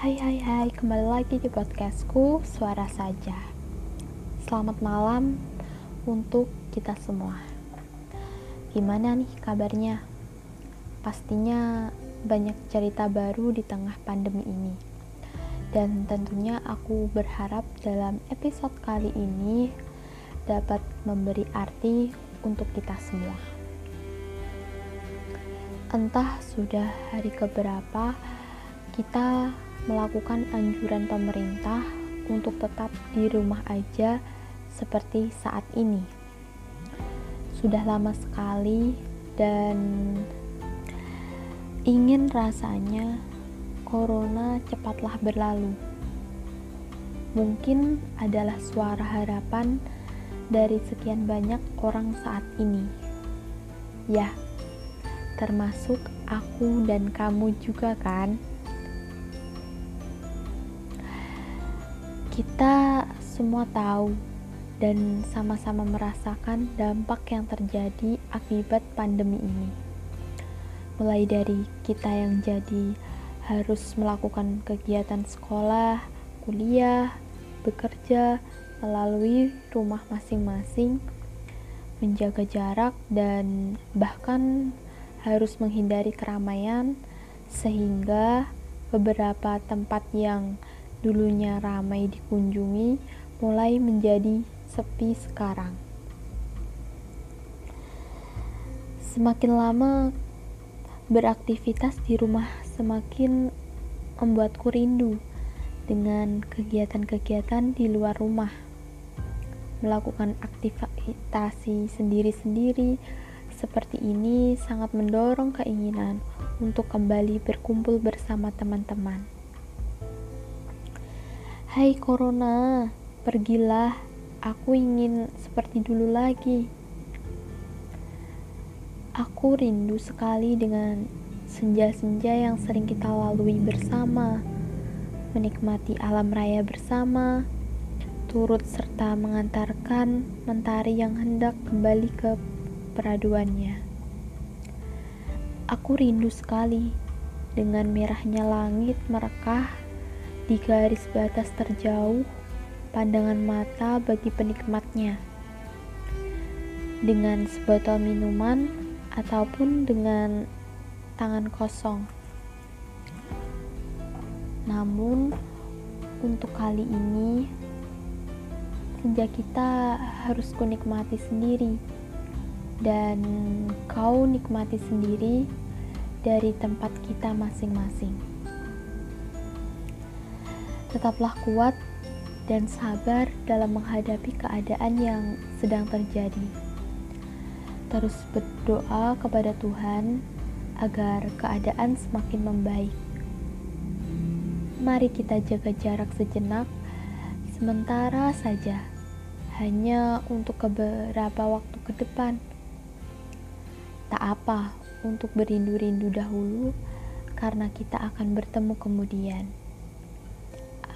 Hai hai hai, kembali lagi di podcastku Suara Saja. Selamat malam untuk kita semua. Gimana nih kabarnya? Pastinya banyak cerita baru di tengah pandemi ini. Dan tentunya aku berharap dalam episode kali ini Dapat memberi arti untuk kita semua. Entah sudah hari keberapa kita melakukan anjuran pemerintah untuk tetap di rumah aja seperti saat ini. Sudah lama sekali dan ingin rasanya corona cepatlah berlalu. Mungkin adalah suara harapan dari sekian banyak orang saat ini. Ya, termasuk aku dan kamu juga kan? Kita semua tahu dan sama-sama merasakan dampak yang terjadi akibat pandemi ini. Mulai dari kita yang jadi harus melakukan kegiatan sekolah, kuliah, bekerja melalui rumah masing-masing, menjaga jarak, dan bahkan harus menghindari keramaian, sehingga beberapa tempat yang dulunya ramai dikunjungi mulai menjadi sepi sekarang. Semakin lama beraktivitas di rumah semakin membuatku rindu dengan kegiatan-kegiatan di luar rumah. Melakukan aktivitas sendiri-sendiri seperti ini sangat mendorong keinginan untuk kembali berkumpul bersama teman-teman. Hai Corona, pergilah. Aku ingin seperti dulu lagi. Aku rindu sekali dengan senja-senja yang sering kita lalui bersama, menikmati alam raya bersama, turut serta mengantarkan mentari yang hendak kembali ke peraduannya. Aku rindu sekali dengan merahnya langit merekah di garis batas terjauh, pandangan mata bagi penikmatnya. Dengan sebotol minuman ataupun dengan tangan kosong. Namun, untuk kali ini, senja kita harus kunikmati sendiri. Dan kau nikmati sendiri dari tempat kita masing-masing. Tetaplah kuat dan sabar dalam menghadapi keadaan yang sedang terjadi. Terus berdoa kepada Tuhan agar keadaan semakin membaik. Mari kita jaga jarak sejenak, sementara saja, hanya untuk beberapa waktu ke depan. Tak apa untuk berindu-rindu dahulu, karena kita akan bertemu kemudian.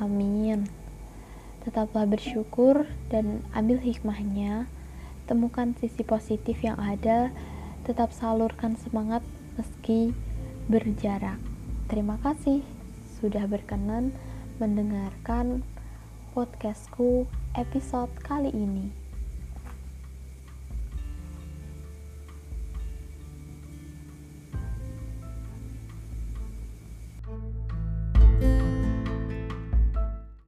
Amin. Tetaplah bersyukur dan ambil hikmahnya. Temukan sisi positif yang ada. Tetap salurkan semangat meski berjarak. Terima kasih sudah berkenan mendengarkan podcastku episode kali ini.